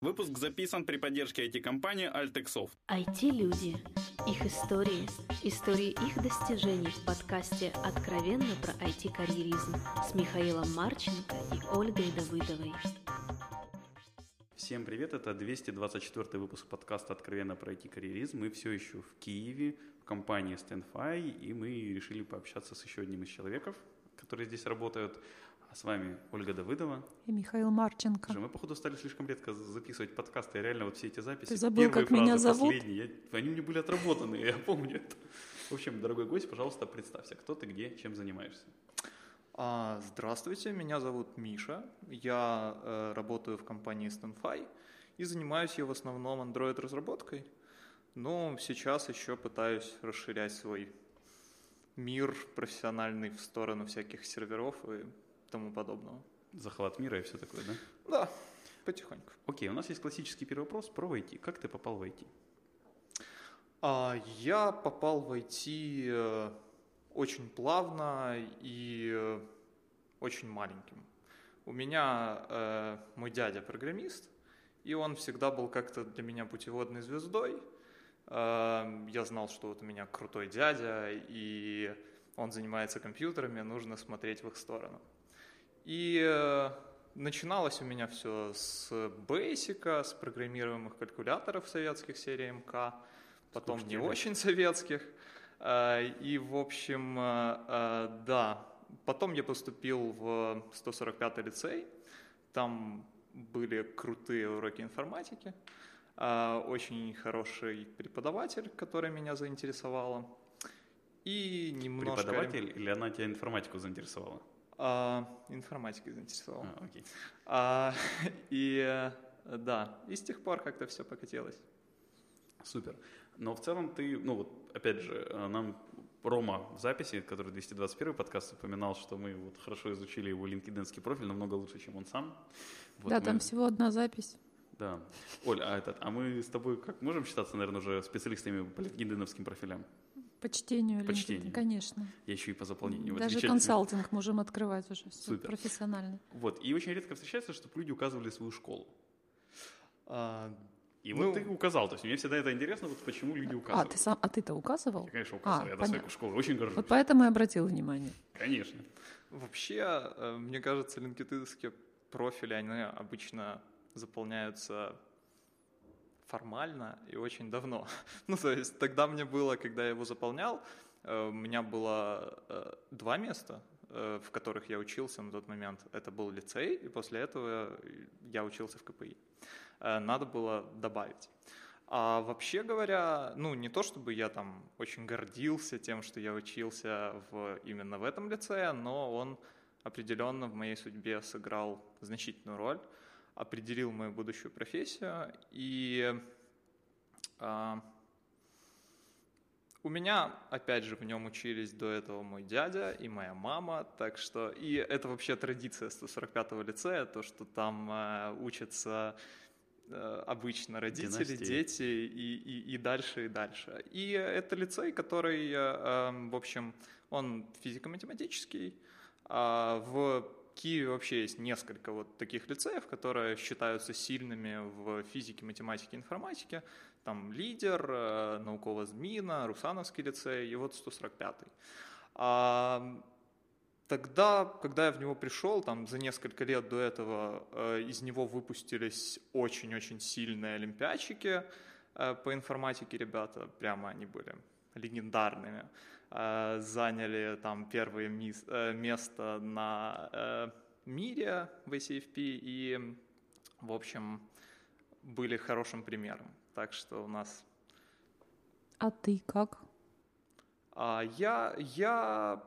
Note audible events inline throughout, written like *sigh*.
Выпуск записан при поддержке IT-компании Altexoft. IT-люди. Их истории. Истории их достижений в подкасте «Откровенно про IT-карьеризм» с Михаилом Марченко и Ольгой Давыдовой. Всем привет, это 224 выпуск подкаста «Откровенно про IT-карьеризм». Мы все еще в Киеве, в компании StandFi, и мы решили пообщаться с еще одним из человеков, которые здесь работают. А с вами Ольга Давыдова. И Михаил Марченко. Слушай, мы, походу, стали слишком редко записывать подкасты. Я реально вот все эти записи, Ты забыл, как фразы, меня зовут? последние, я, они мне были отработаны, я помню это. В общем, дорогой гость, пожалуйста, представься, кто ты, где, чем занимаешься. А, Здравствуйте, меня зовут Миша. Я э, работаю в компании StanFi и занимаюсь я в основном Android-разработкой. Но сейчас еще пытаюсь расширять свой мир профессиональный в сторону всяких серверов и тому подобного. Захват мира и все такое, да? Да, потихоньку. Окей, у нас есть классический первый вопрос про IT. Как ты попал в IT? А, я попал в IT э, очень плавно и э, очень маленьким. У меня э, мой дядя программист, и он всегда был как-то для меня путеводной звездой. Э, я знал, что вот у меня крутой дядя, и он занимается компьютерами, нужно смотреть в их сторону. И э, начиналось у меня все с бейсика, с программируемых калькуляторов советских серии МК, потом не очень советских. Э, И, в общем, э, да, потом я поступил в 145-й лицей, там были крутые уроки информатики, очень хороший преподаватель, который меня заинтересовала, и немножко... Преподаватель или она тебя информатику заинтересовала? А, информатикой заинтересовал. А, окей. А, *laughs* и э, да, и с тех пор как-то все покатилось. Супер. Но в целом ты, ну вот, опять же, э, нам Рома в записи, который 221 подкаст, упоминал, что мы вот хорошо изучили его линкединский профиль, намного лучше, чем он сам. Вот да, мы- там всего одна запись. Да. Оль, а, этот, а мы с тобой как можем считаться, наверное, уже специалистами по линкединовским профилям? По чтению. По чтению. Конечно. Я еще и по заполнению. Даже консалтинг можем открывать уже. Все Супер. профессионально. Вот, и очень редко встречается, чтобы люди указывали свою школу. А, И Ну- вот ты указал, то есть мне всегда это интересно, вот почему люди А, указывают. ты сам, а ты-то указывал? Я, конечно, указал, А, я до своей понятно. школы очень горжусь. Вот поэтому и обратил внимание. Конечно. вообще, э, мне кажется, линкединские профили, они обычно заполняются формально и очень давно. *laughs* Ну, то есть тогда мне было, когда я его заполнял, э, у меня было э, два места, э, в которых я учился на тот момент. Это был лицей, и после этого я учился в КПИ. Надо было добавить. А вообще говоря, ну не то чтобы я там очень гордился тем, что я учился в, именно в этом лицее, но он определенно в моей судьбе сыграл значительную роль, определил мою будущую профессию. И а, у меня, опять же, в нем учились до этого мой дядя и моя мама, так что... И это вообще традиция 145-го лицея, то, что там э, учатся э, обычно родители, Династии. дети и, и, и дальше, и дальше. И это лицей, который, э, э, в общем, он физико-математический. А в Киеве вообще есть несколько вот таких лицеев, которые считаются сильными в физике, математике, информатике. Там лидер, э, наукова зміна, Русановский лицей и вот 145-й. А, Тогда, когда я в него пришел, там за несколько лет до этого э, из него выпустились очень-очень сильные олимпиадчики э, по информатике, ребята, прямо они были легендарными. Э, заняли там первое мис- э, место на э, мире в ACFP и, в общем, были хорошим примером. Так что у нас А ты как? а я, я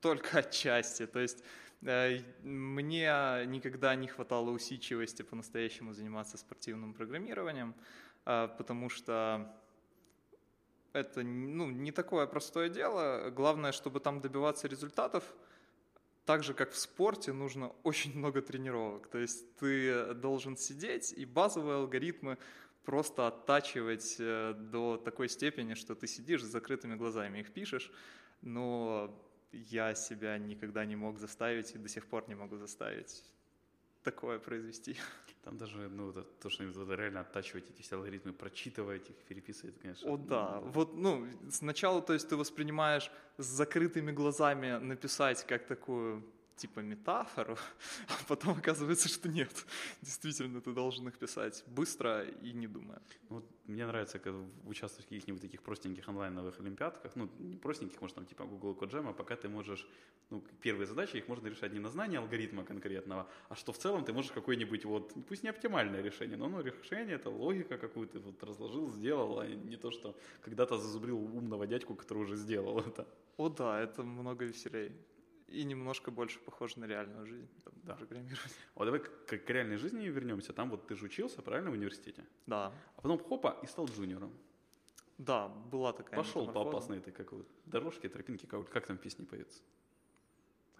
только *laughs* отчасти. То есть э, мне никогда не хватало усидчивости по-настоящему заниматься спортивным программированием, э, потому что это ну, не такое простое дело. Главное, чтобы там добиваться результатов, так же, как в спорте, нужно *laughs* очень много тренировок. То есть ты должен сидеть и базовые алгоритмы просто оттачивать э, до такой степени, что ты сидишь с закрытыми глазами, их пишешь, но я себя никогда не мог заставить и до сих пор не могу заставить такое произвести. Там даже, ну, это, то, что надо реально оттачивать эти все алгоритмы, прочитывать их, переписывать, конечно. О, да. Вот, ну, сначала, то есть ты воспринимаешь с закрытыми глазами написать как такую типа метафору, *laughs* а потом оказывается, что нет. Действительно, ты должен их писать быстро и не думая. Ну, вот мне нравится, когда участвуешь в каких-нибудь таких простеньких онлайновых олимпиадках, ну, не простеньких, может, там типа Google Code Jam, а пока ты можешь, ну, первые задачи, их можно решать не на знание алгоритма конкретного, а что в целом ты можешь какое-нибудь вот, пусть не оптимальное решение, но ну, решение, это логика какую-то вот разложил, сделал, а не то, что когда-то зазубрил умного дядьку, который уже сделал это. О да, это много веселее и немножко больше похоже на реальную жизнь, там, да. программировать. Вот давай к, к реальной жизни вернемся. Там вот ты же учился, правильно, в университете? Да. А потом хопа и стал джуниором. Да, была такая Пошел по опасной этой как вот, дорожке, тропинке, как, как там песни поется?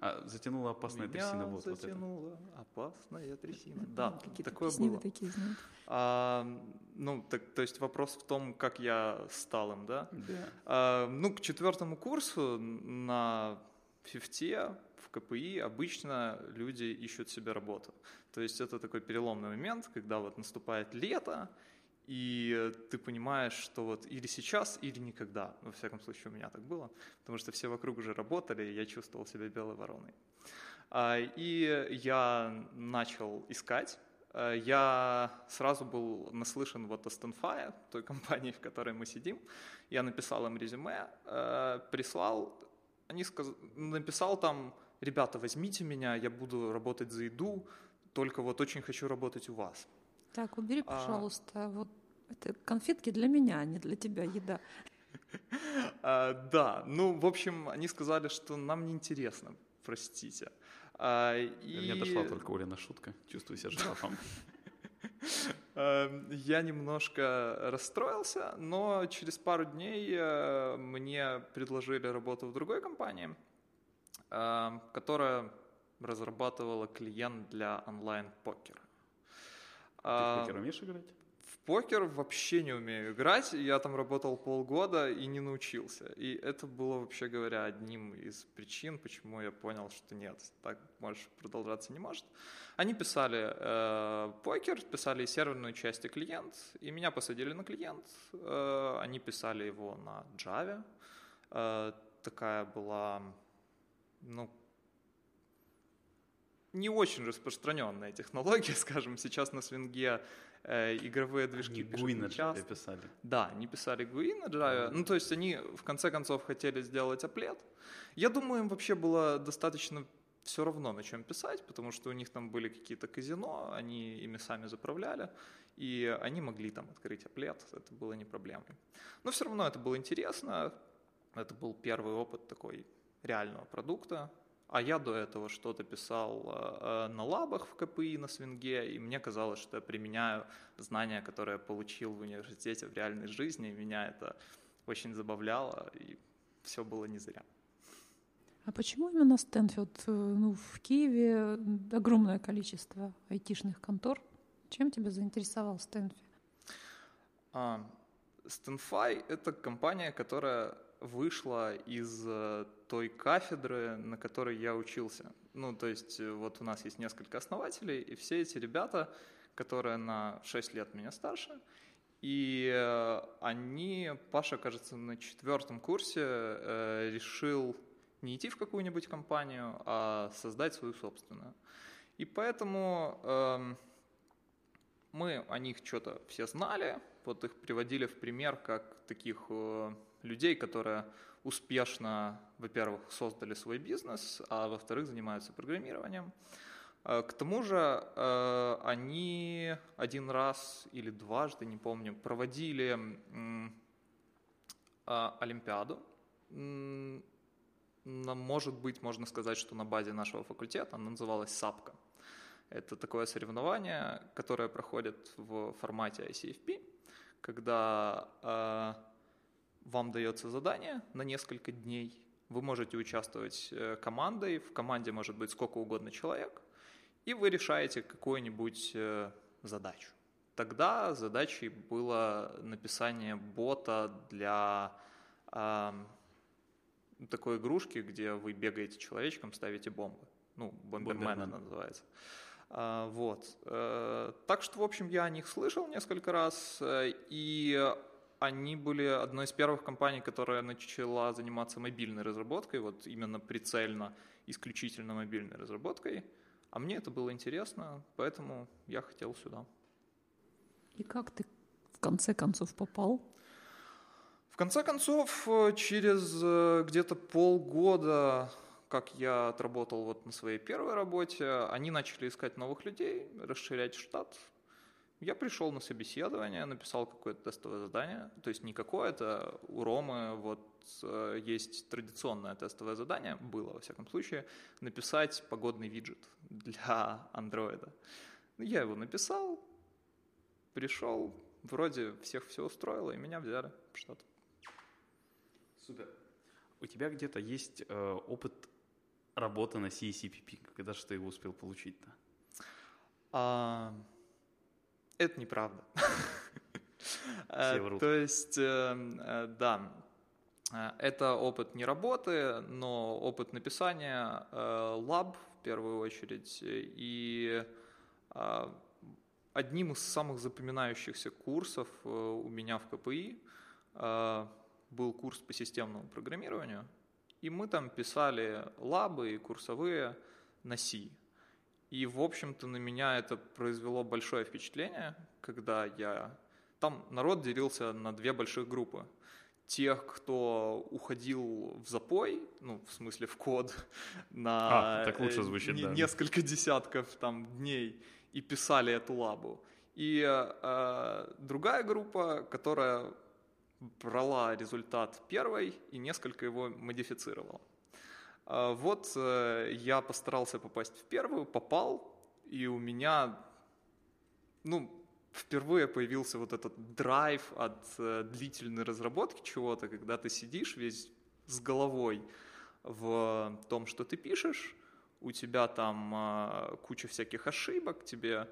А, затянула опасная Меня трясина. Вот, затянула вот это. опасная трясина. Да, Какие-то такое песни было. такие знаете. А, ну, так, то есть вопрос в том, как я стал им, да? Да. А, ну, к четвертому курсу на фифте, в КПИ обычно люди ищут себе работу. То есть это такой переломный момент, когда вот наступает лето, и ты понимаешь, что вот или сейчас, или никогда. Во всяком случае, у меня так было, потому что все вокруг уже работали, и я чувствовал себя белой вороной. А, И я начал искать. А, Я сразу был наслышан вот о Stanfy, той *laughs* компании, в которой мы сидим. Я написал им резюме, э, прислал, они сказ... написал там, ребята, возьмите меня, я буду работать за еду, только вот очень хочу работать у вас. Так, убери, А. пожалуйста, вот это конфетки для меня, а не для тебя еда. *laughs* А, да, ну, в общем, они сказали, что нам неинтересно, простите. А, и... Мне дошла только Олина шутка. Чувствую себя *laughs* жирафом. *laughs* Э, Я немножко расстроился, но через пару дней э, мне предложили работу в другой компании, э, которая разрабатывала клиент для онлайн-покера. Ты А, в покер умеешь играть? Покер вообще не умею играть. Я там работал полгода и не научился. И это было, вообще говоря, одним из причин, почему я понял, что нет, так больше продолжаться не может. Они писали э, покер, писали и серверную часть и клиент, и меня посадили на клиент. Э, они писали его на Java. Э, такая была, ну, не очень распространенная технология, *laughs* скажем, сейчас на свинге э, игровые движки Они пишут нечасто. Java писали. Да, они писали GUI на Java. Ну, то есть они в конце концов хотели сделать аплет. Я думаю, им вообще было достаточно все равно, на чем писать, потому что у них там были какие-то казино, они ими сами заправляли, и они могли там открыть аплет, это было не проблемой. Но все равно это было интересно, это был первый опыт такой реального продукта, а я до этого что-то писал э, на лабах в КПИ, на свинге, и мне казалось, что я применяю знания, которые я получил в университете в реальной жизни, и меня это очень забавляло, и все было не зря. А почему именно Стэнфилд? Э, Ну, в Киеве огромное количество айтишных контор. Чем тебя заинтересовал Стэнфи? А, StanFi — это компания, которая вышла из э, той кафедры, на которой я учился. Ну, то есть э, вот у нас есть несколько основателей, и все эти ребята, которые на 6 лет меня старше, и э, они, Паша, кажется, на четвертом курсе э, решил не идти в какую-нибудь компанию, а создать свою собственную. И поэтому эм, мы о них что-то все знали, вот их приводили в пример как таких людей, которые успешно, во-первых, создали свой бизнес, а во-вторых, занимаются программированием. Э, К тому же э, они один раз или дважды, не помню, проводили а, Олимпиаду. Может быть, можно сказать, что на базе нашего факультета она называлась САПКО. Это такое соревнование, которое проходит в формате ICFP, когда э, вам дается задание на несколько дней. Вы можете участвовать э, командой, в команде может быть сколько угодно человек, и вы решаете какую-нибудь э, задачу. Тогда задачей было написание бота для э, такой игрушки, где вы бегаете человечком, ставите бомбы. Ну, бомбермен Бомбермен. она называется. А, вот. Э, так что, в общем, я о них слышал несколько раз, э, и они были одной из первых компаний, которая начала заниматься мобильной разработкой, вот именно прицельно, исключительно мобильной разработкой. А мне это было интересно, поэтому я хотел сюда. И как ты в конце концов попал? В конце концов, э, через где-то полгода как я отработал вот на своей первой работе, они начали искать новых людей, расширять штат. Я пришел на собеседование, написал какое-то тестовое задание, то есть не какое-то, у Ромы вот э, есть традиционное тестовое задание, было во всяком случае, написать погодный виджет для андроида. Я его написал, пришел, вроде всех все устроило, и меня взяли в штат. Супер. У тебя где-то есть э, опыт работа на CCPP? Когда же ты его успел получить-то? А, это неправда. *laughs* Все врут. То есть, э, э, да, э, это опыт не работы, но опыт написания лаб в первую очередь. И одним из самых запоминающихся курсов у меня в КПИ был курс по системному программированию – и мы там писали лабы и курсовые на C. И, в общем-то, на меня это произвело большое впечатление, когда я... Там народ делился на две больших группы. Тех, кто уходил в запой, ну, в смысле в код, *laughs* на а, так лучше звучит, не, да. несколько десятков там дней и писали эту лабу. И э, другая группа, которая брала результат первой и несколько его модифицировала. А вот э, я постарался попасть в первую, попал, и у меня, ну, впервые появился вот этот драйв от э, длительной разработки чего-то, когда ты сидишь весь с головой в том, что ты пишешь, у тебя там э, куча всяких ошибок, тебе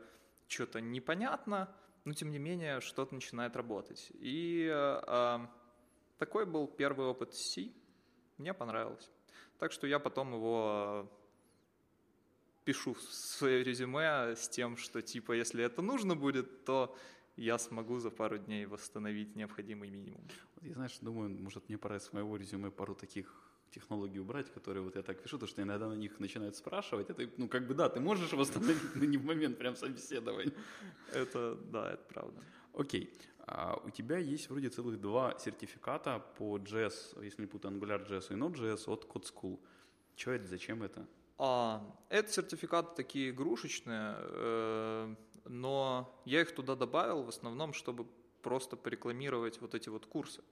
что-то непонятно, но тем не менее что-то начинает работать. И э, такой был первый опыт C, мне понравилось. Так что я потом его пишу в свое резюме с тем, что типа если это нужно будет, то я смогу за пару дней восстановить необходимый минимум. Я, знаешь, думаю, может мне пора из моего резюме пару таких технологии убрать, которые вот я так пишу, потому что иногда на них начинают спрашивать. Это, ну, как бы, да, ты можешь восстановить, но не в момент прям собеседования. Это, да, это правда. Окей. А у тебя есть вроде целых два сертификата по JS, если не путаю, AngularJS и Node.js от Code School. Что это, зачем это? А, это сертификаты такие игрушечные, э, но я их туда добавил в основном, чтобы просто порекламировать вот эти вот курсы.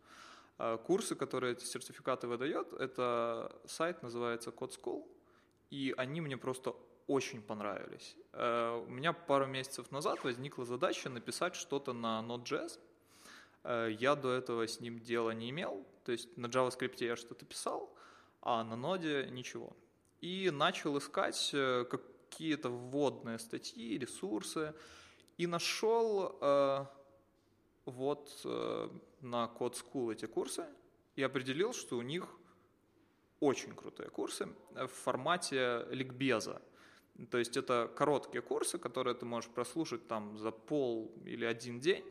А курсы, которые эти сертификаты выдает, это сайт называется Code School, и они мне просто очень понравились. Э, у меня пару месяцев назад возникла задача написать что-то на Node.js. Э, я до этого с ним дела не имел, то есть на JavaScript я что-то писал, а на Node ничего. И начал искать э, какие-то вводные статьи, ресурсы, и нашел вот на Code School эти курсы и определил, что у них очень крутые курсы в формате ликбеза. То есть это короткие курсы, которые ты можешь прослушать там за пол или один день,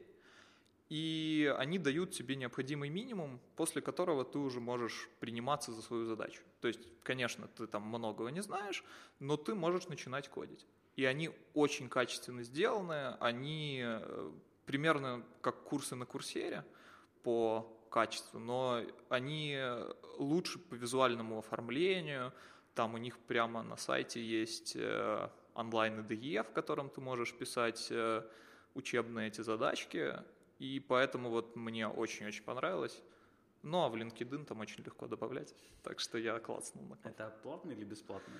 и они дают тебе необходимый минимум, после которого ты уже можешь приниматься за свою задачу. То есть, конечно, ты там многого не знаешь, но ты можешь начинать кодить. И они очень качественно сделаны, они э, примерно как курсы на курсере – по качеству, но они лучше по визуальному оформлению. Там у них прямо на сайте есть э, онлайн IDE, в котором ты можешь писать э, учебные эти задачки. И поэтому вот мне очень-очень понравилось. Ну, а в LinkedIn там очень легко добавлять. Так что я кнопку. Это платные или бесплатные?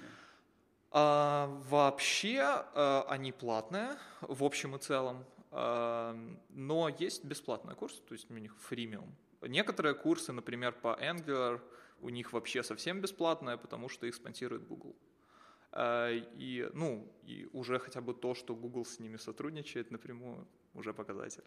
А, вообще а, они платные в общем и целом. Но есть бесплатные курсы, то есть у них фримиум. Некоторые курсы, например, по Angular, у них вообще совсем бесплатные, потому что их спонсирует Google. А, и, ну, и уже хотя бы то, что Google с ними сотрудничает напрямую, уже показатель.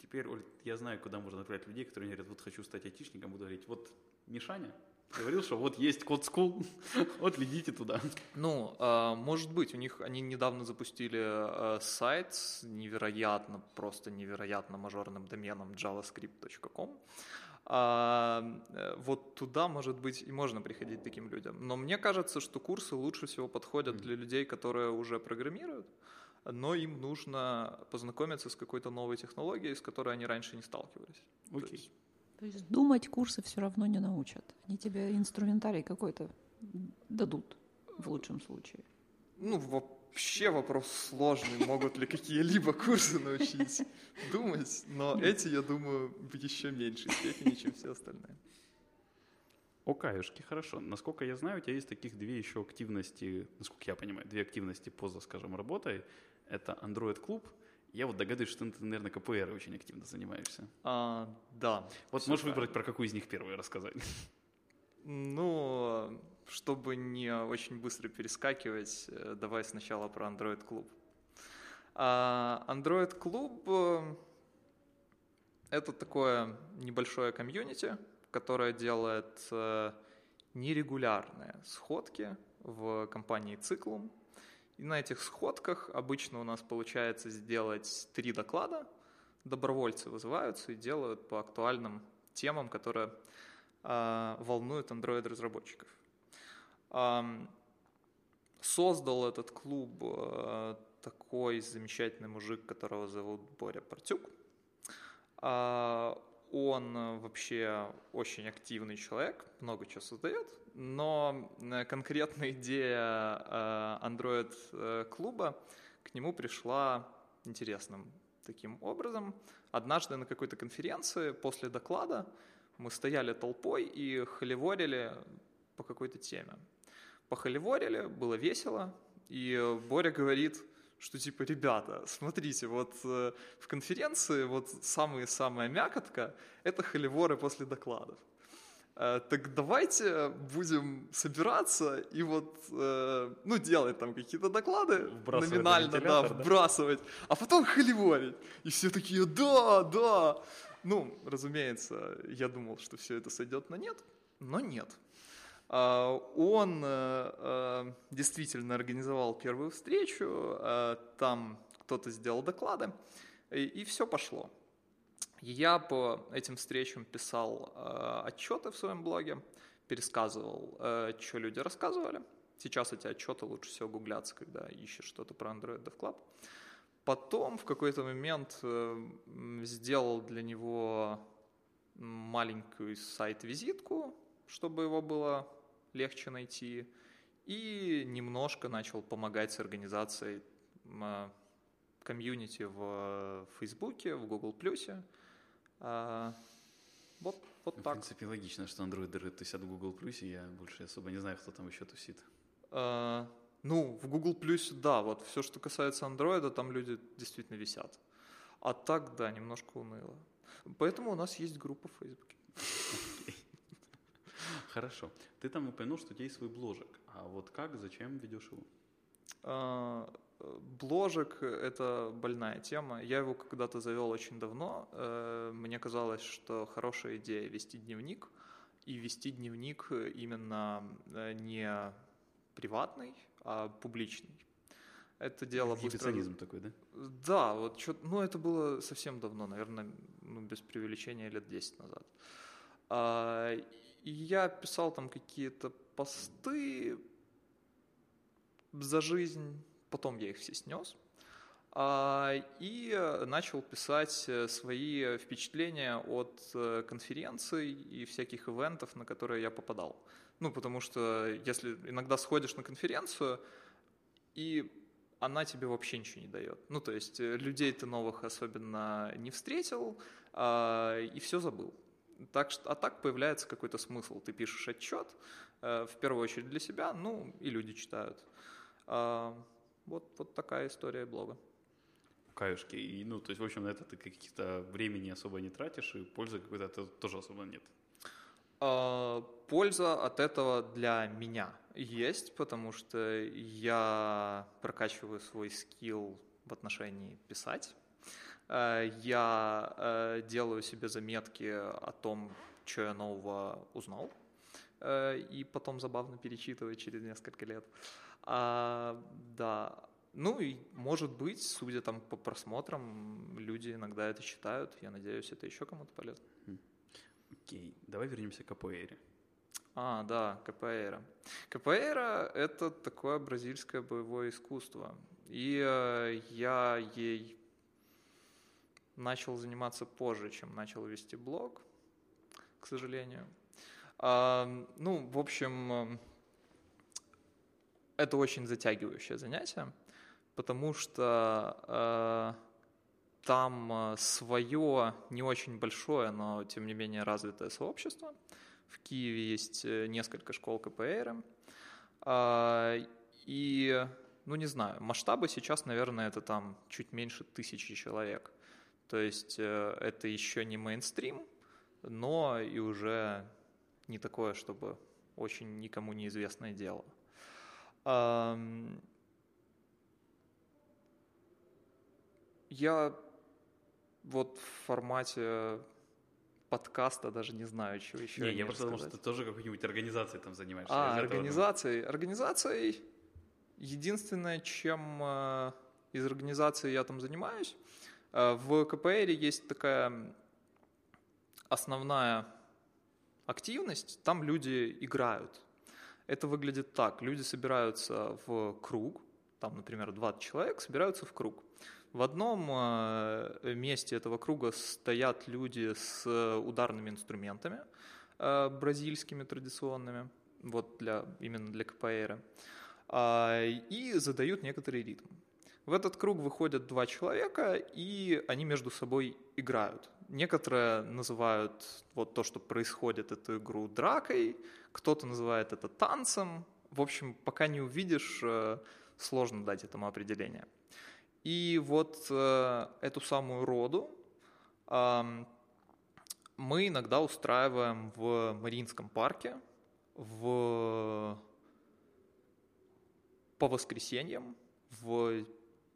Теперь, Оль, я знаю, куда можно отправить людей, которые говорят, вот хочу стать айтишником, буду говорить, вот Мишаня, Говорил, что вот есть код School, *laughs* вот ледите туда. Ну, э, может быть, у них они недавно запустили э, сайт с невероятно, просто невероятно мажорным доменом javascript.com. А, э, вот туда, может быть, и можно приходить таким людям. Но мне кажется, что курсы лучше всего подходят для людей, которые уже программируют, но им нужно познакомиться с какой-то новой технологией, с которой они раньше не сталкивались. Окей. То есть думать курсы все равно не научат. Они тебе инструментарий какой-то дадут в лучшем случае. Ну, вообще вопрос сложный, могут ли какие-либо курсы научить думать, но эти, я думаю, в еще меньшей степени, чем все остальные. О, каюшки, хорошо. Насколько я знаю, у тебя есть таких две еще активности, насколько я понимаю, две активности поза, скажем, работой. Это Android клуб я вот догадываюсь, что ты, наверное, КПР очень активно занимаешься. А, да. Вот можешь правильно. выбрать, про какую из них первую рассказать? Ну, чтобы не очень быстро перескакивать, э, давай сначала про Android клуб. А, Android клуб э, это такое небольшое комьюнити, которое делает э, нерегулярные сходки в компании Циклум. И на этих сходках обычно у нас получается сделать три доклада. Добровольцы вызываются и делают по актуальным темам, которые э, волнуют Android-разработчиков. Э, создал этот клуб э, такой замечательный мужик, которого зовут Боря Партюк. Э, он вообще очень активный человек, много чего создает, но э, конкретная *laughs* идея э, Android-клуба к нему пришла интересным таким образом. Однажды на какой-то конференции после доклада мы стояли толпой и холиворили по какой-то теме. Похоливорили, было весело, и Боря говорит, что типа, ребята, смотрите, вот э, в конференции вот самая-самая мякотка – это холиворы после докладов. Э, так давайте будем собираться и вот, э, ну, делать там какие-то доклады, номинально, да, вбрасывать, а потом холиворить. И все такие, да, да. Ну, разумеется, я думал, что все это сойдет на нет, но нет. А, он э, действительно организовал первую встречу, там кто-то сделал доклады, и все пошло. Я по этим встречам писал э, отчеты в своем блоге, пересказывал, э, что люди рассказывали. Сейчас эти отчеты лучше всего гуглятся, когда ищешь что-то про Android Dev Club. Потом в какой-то момент э, сделал для него маленькую сайт-визитку, чтобы его было легче найти, и немножко начал помогать с организацией э, комьюнити в Фейсбуке, в Google+. А, вот, вот в так. В принципе, логично, что андроидеры тусят в Google и я больше особо не знаю, кто там еще тусит. А, ну, в Google да, вот все, что касается андроида, там люди действительно висят. А так, да, немножко уныло. Поэтому у нас есть группа в Фейсбуке. *laughs* *laughs* Хорошо. Ты там упомянул, что у тебя есть свой бложек. А вот как, зачем ведешь его? А, Бложек – это больная тема. Я его когда-то завел очень давно. Э, мне казалось, что хорошая идея вести дневник, и вести дневник именно э, не приватный, а публичный. Это дело быстро... такой, да? Да, вот что ну это было совсем давно, наверное, ну, без преувеличения лет 10 назад. И я писал там какие-то посты за жизнь, потом я их все снес, а, и начал писать э, свои впечатления от э, конференций и всяких ивентов, на которые я попадал. Ну, потому что если иногда сходишь на конференцию, и она тебе вообще ничего не дает. Ну, то есть э, людей ты новых особенно не встретил, а, и все забыл. Так, а так появляется какой-то смысл. Ты пишешь отчет, в первую очередь для себя, ну, и люди читают. А, вот, вот такая история блога. Каюшки. И, ну, то есть, в общем, на это ты каких-то времени особо не тратишь, и пользы какой-то тоже особо нет. А, польза от этого для меня есть, потому что я прокачиваю свой скилл в отношении писать. А, я а, делаю себе заметки о том, что я нового узнал. э, и потом забавно перечитывать через несколько лет. А, да, ну и может быть, судя там по просмотрам, люди иногда это читают. Я надеюсь, это еще кому-то полезно. Окей, давай вернемся к КПР. А, да, КПР. КПР – это такое бразильское боевое искусство. И э, я ей начал заниматься позже, чем начал вести блог, к сожалению. А, ну, в общем, э, это очень затягивающее занятие, потому что э, там э, свое не очень большое, но тем не менее развитое сообщество. В Киеве есть несколько школ КПР. Э, и, ну не знаю, масштабы сейчас, наверное, это там чуть меньше тысячи человек. То есть э, это еще не мейнстрим, но и уже не такое, чтобы очень никому неизвестное дело. Я вот в формате подкаста даже не знаю, чего еще. Не, я просто думал, что ты тоже какой-нибудь организацией там занимаешься. А, организацией. Организацией единственное, чем э, из организации я там занимаюсь, в КПР есть такая основная активность, там люди играют. Это выглядит так. Люди собираются в круг, там, например, 20 человек собираются в круг. В одном э, месте этого круга стоят люди с ударными инструментами, э, бразильскими традиционными, вот для, именно для КПР, а, и задают некоторый ритм. В этот круг выходят два человека, и они между собой играют. Некоторые называют вот то, что происходит, эту игру дракой, кто-то называет это танцем. В общем, пока не увидишь, э, сложно дать этому определение. И вот э, эту самую роду мы иногда устраиваем в Мариинском парке в... по воскресеньям в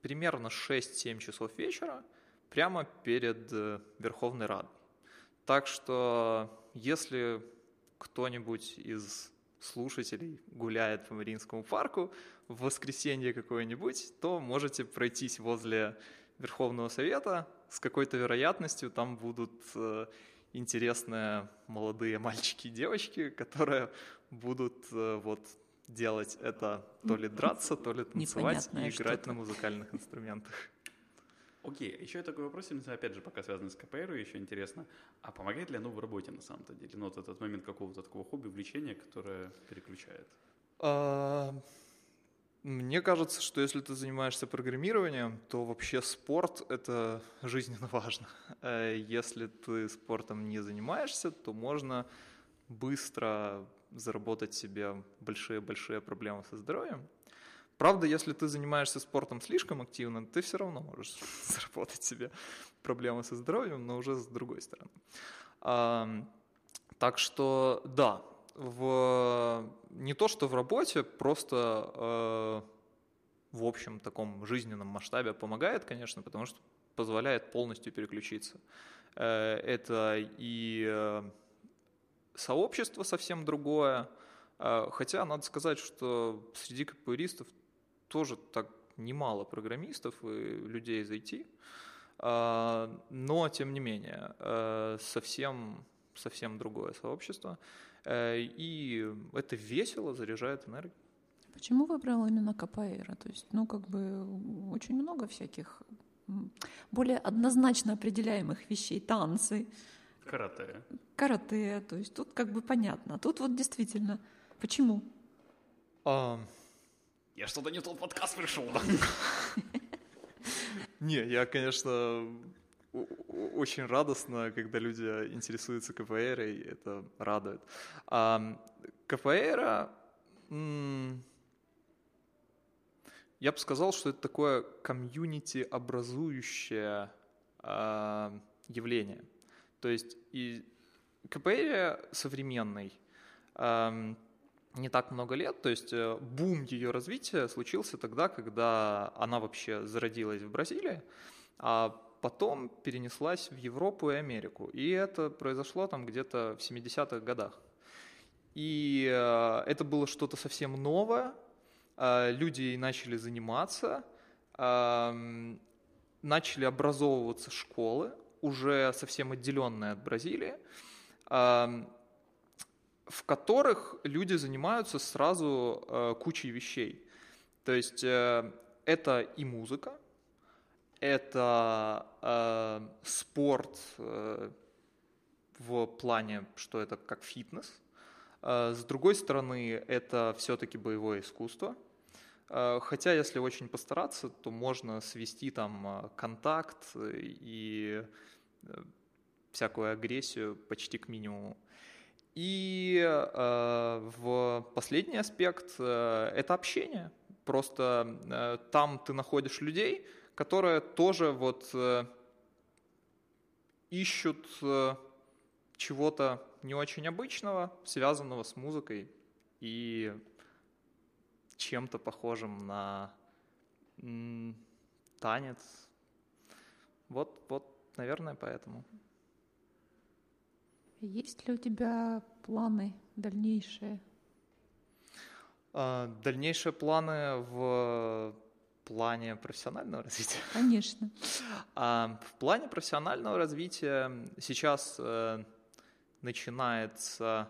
примерно 6-7 часов вечера прямо перед э, Верховной Радой. Так что если кто-нибудь из слушателей гуляет по Мариинскому парку в воскресенье какое-нибудь, то можете пройтись возле Верховного Совета. С какой-то вероятностью там будут э, интересные молодые мальчики и девочки, которые будут э, вот делать это то ли драться, то ли танцевать и играть на музыкальных инструментах. Окей, okay. еще такой вопрос, опять же, пока связанный с КПР, еще интересно, а помогает ли оно в работе на самом-то деле? Ну, вот этот момент какого-то такого хобби, увлечения, которое переключает? А, мне кажется, что если ты занимаешься программированием, то вообще спорт — это жизненно *laughs* важно. Э, если ты спортом не занимаешься, то можно быстро заработать себе большие-большие проблемы со здоровьем. Правда, если ты занимаешься спортом слишком активно, ты все равно можешь *laughs* заработать себе проблемы со здоровьем, но уже с другой стороны. А, так что да, в, не то что в работе, просто э, в общем таком жизненном масштабе помогает, конечно, потому что позволяет полностью переключиться. Э, это и э, сообщество совсем другое, э, хотя надо сказать, что среди КПРистов тоже так немало программистов и людей из IT, а, но тем не менее э, совсем, совсем другое сообщество, э, и это весело, заряжает энергией. Почему выбрал именно КПР? То есть, ну, как бы очень много всяких более однозначно определяемых вещей, танцы. Карате. Карате, то есть тут как бы понятно. Тут вот действительно, почему? А, я что-то не тот подкаст пришел. *laughs* Не, я, конечно, очень радостно, когда люди интересуются КПР, и это радует. А, КПР, я бы сказал, что это такое комьюнити-образующее а, явление. То есть и КПР современный не так много лет, то есть э, бум ее развития случился тогда, когда она вообще зародилась в Бразилии, а потом перенеслась в Европу и Америку. И это произошло там где-то в 70-х годах. И э, это было что-то совсем новое. Э, люди начали заниматься, э, начали образовываться школы, уже совсем отделенные от Бразилии, в которых люди занимаются сразу э, кучей вещей. То есть э, это и музыка, это э, спорт в плане, что это как фитнес. С другой стороны, это все-таки боевое искусство. Э, хотя, если очень постараться, то можно свести там э, контакт и всякую агрессию почти к минимуму. И э, в последний аспект э, это общение. Просто э, там ты находишь людей, которые тоже вот э, ищут э, чего-то не очень обычного, связанного с музыкой и чем-то похожим на танец. Вот, вот, наверное, поэтому. Есть ли у тебя планы дальнейшие? А, дальнейшие планы в плане профессионального развития? *laughs* Конечно. А, в плане профессионального развития сейчас э, начинается,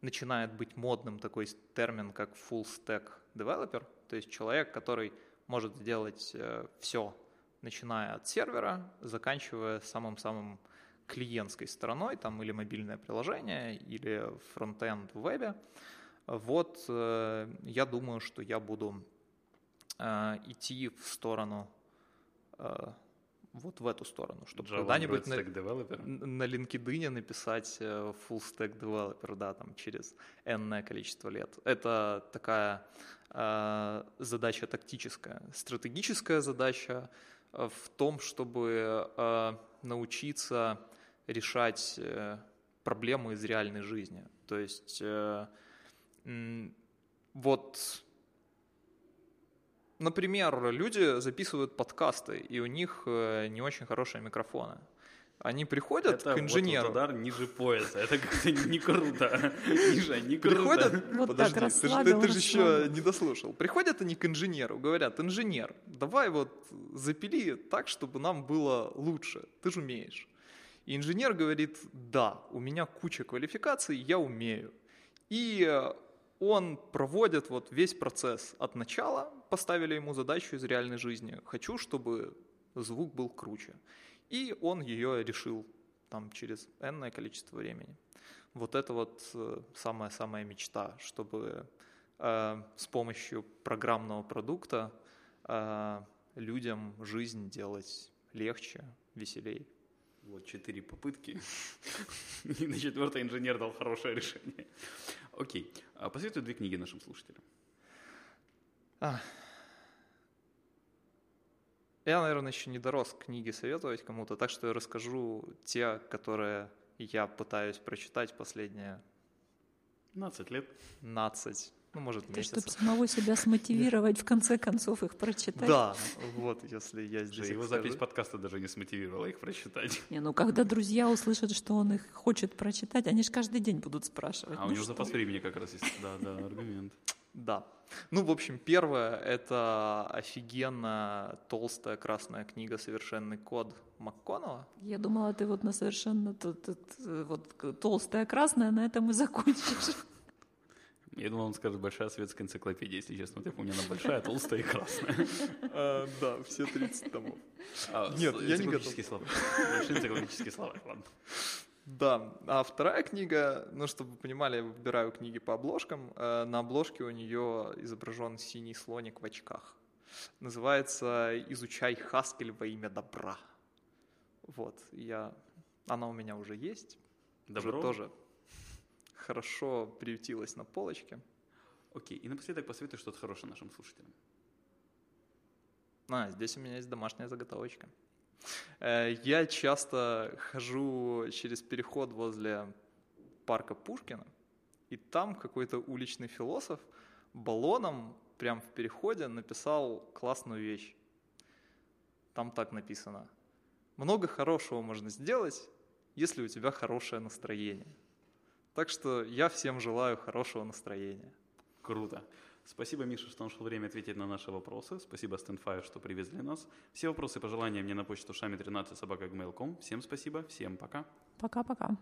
начинает быть модным такой термин, как full stack developer, то есть человек, который может сделать э, все, начиная от сервера, заканчивая самым-самым клиентской стороной, там или мобильное приложение, или фронтенд в вебе, вот э, я думаю, что я буду э, идти в сторону вот в эту сторону, чтобы когда-нибудь на, на LinkedIn написать full stack developer, да, там через энное количество лет. Это такая э, задача тактическая. Стратегическая задача в том, чтобы э, научиться решать э, проблемы из реальной жизни. То есть э, вот, например, люди записывают подкасты, и у них э, не очень хорошие микрофоны. Они приходят это к инженеру. Вот удар ниже пояса. Это как-то не круто. *laughs* Ниже, не круто. Приходят, вот подожди, так, ты, же, ты, ты же еще не дослушал. Приходят они к инженеру, говорят, инженер, давай вот запили так, чтобы нам было лучше. Ты же умеешь. И инженер говорит, да, у меня куча квалификаций, я умею. И э, он проводит вот весь процесс от начала, поставили ему задачу из реальной жизни. Хочу, чтобы звук был круче. И он ее решил там через энное количество времени. Вот это вот э, самая-самая мечта, чтобы э, с помощью программного продукта э, людям жизнь делать легче, веселее. Вот четыре попытки. *laughs* И на четвертой инженер дал хорошее решение. Окей. А посоветуй две книги нашим слушателям. А. Я, наверное, еще не дорос книги советовать кому-то, так что я расскажу те, которые я пытаюсь прочитать последние... 15 лет. 15 ну, может, Это чтобы самого себя *laughs* смотивировать, в конце концов, их прочитать. Да, вот, если я здесь Его запись подкаста даже не смотивировала их прочитать. *laughs* Не, ну, когда друзья услышат, что он их хочет прочитать, они же каждый день будут спрашивать. А ну у него что? запас времени как раз есть, да, да, аргумент. Да. Ну, в общем, первое – это офигенно толстая красная книга «Совершенный код» МакКоннелла. Я думала, ты вот на совершенно вот толстая красная, на этом и закончишь. Я думал, он скажет большая советская энциклопедия, если честно. Вот я помню, она большая, толстая и красная. А, да, все 30 томов. А, Нет, я не готов. слова. Большие энциклопедические слова, ладно. Да, а вторая книга, ну, чтобы вы понимали, я выбираю книги по обложкам. Э, на обложке у нее изображен синий слоник в очках. Называется «Изучай Хаскель во имя добра». Вот, я... Она у меня уже есть. Добро? Уже тоже хорошо приютилась на полочке. Окей, и напоследок посоветуй что-то хорошее нашим слушателям. А, здесь у меня есть домашняя заготовочка. Э, я часто хожу через переход возле парка Пушкина, и там какой-то уличный философ баллоном прямо в переходе написал классную вещь. Там так написано. Много хорошего можно сделать, если у тебя хорошее настроение. Так что я всем желаю хорошего настроения. Круто. Спасибо, Миша, что нашел время ответить на наши вопросы. Спасибо, Стэнфайр, что привезли нас. Все вопросы и пожелания мне на почту шами13 собака Всем спасибо, всем пока. Пока-пока.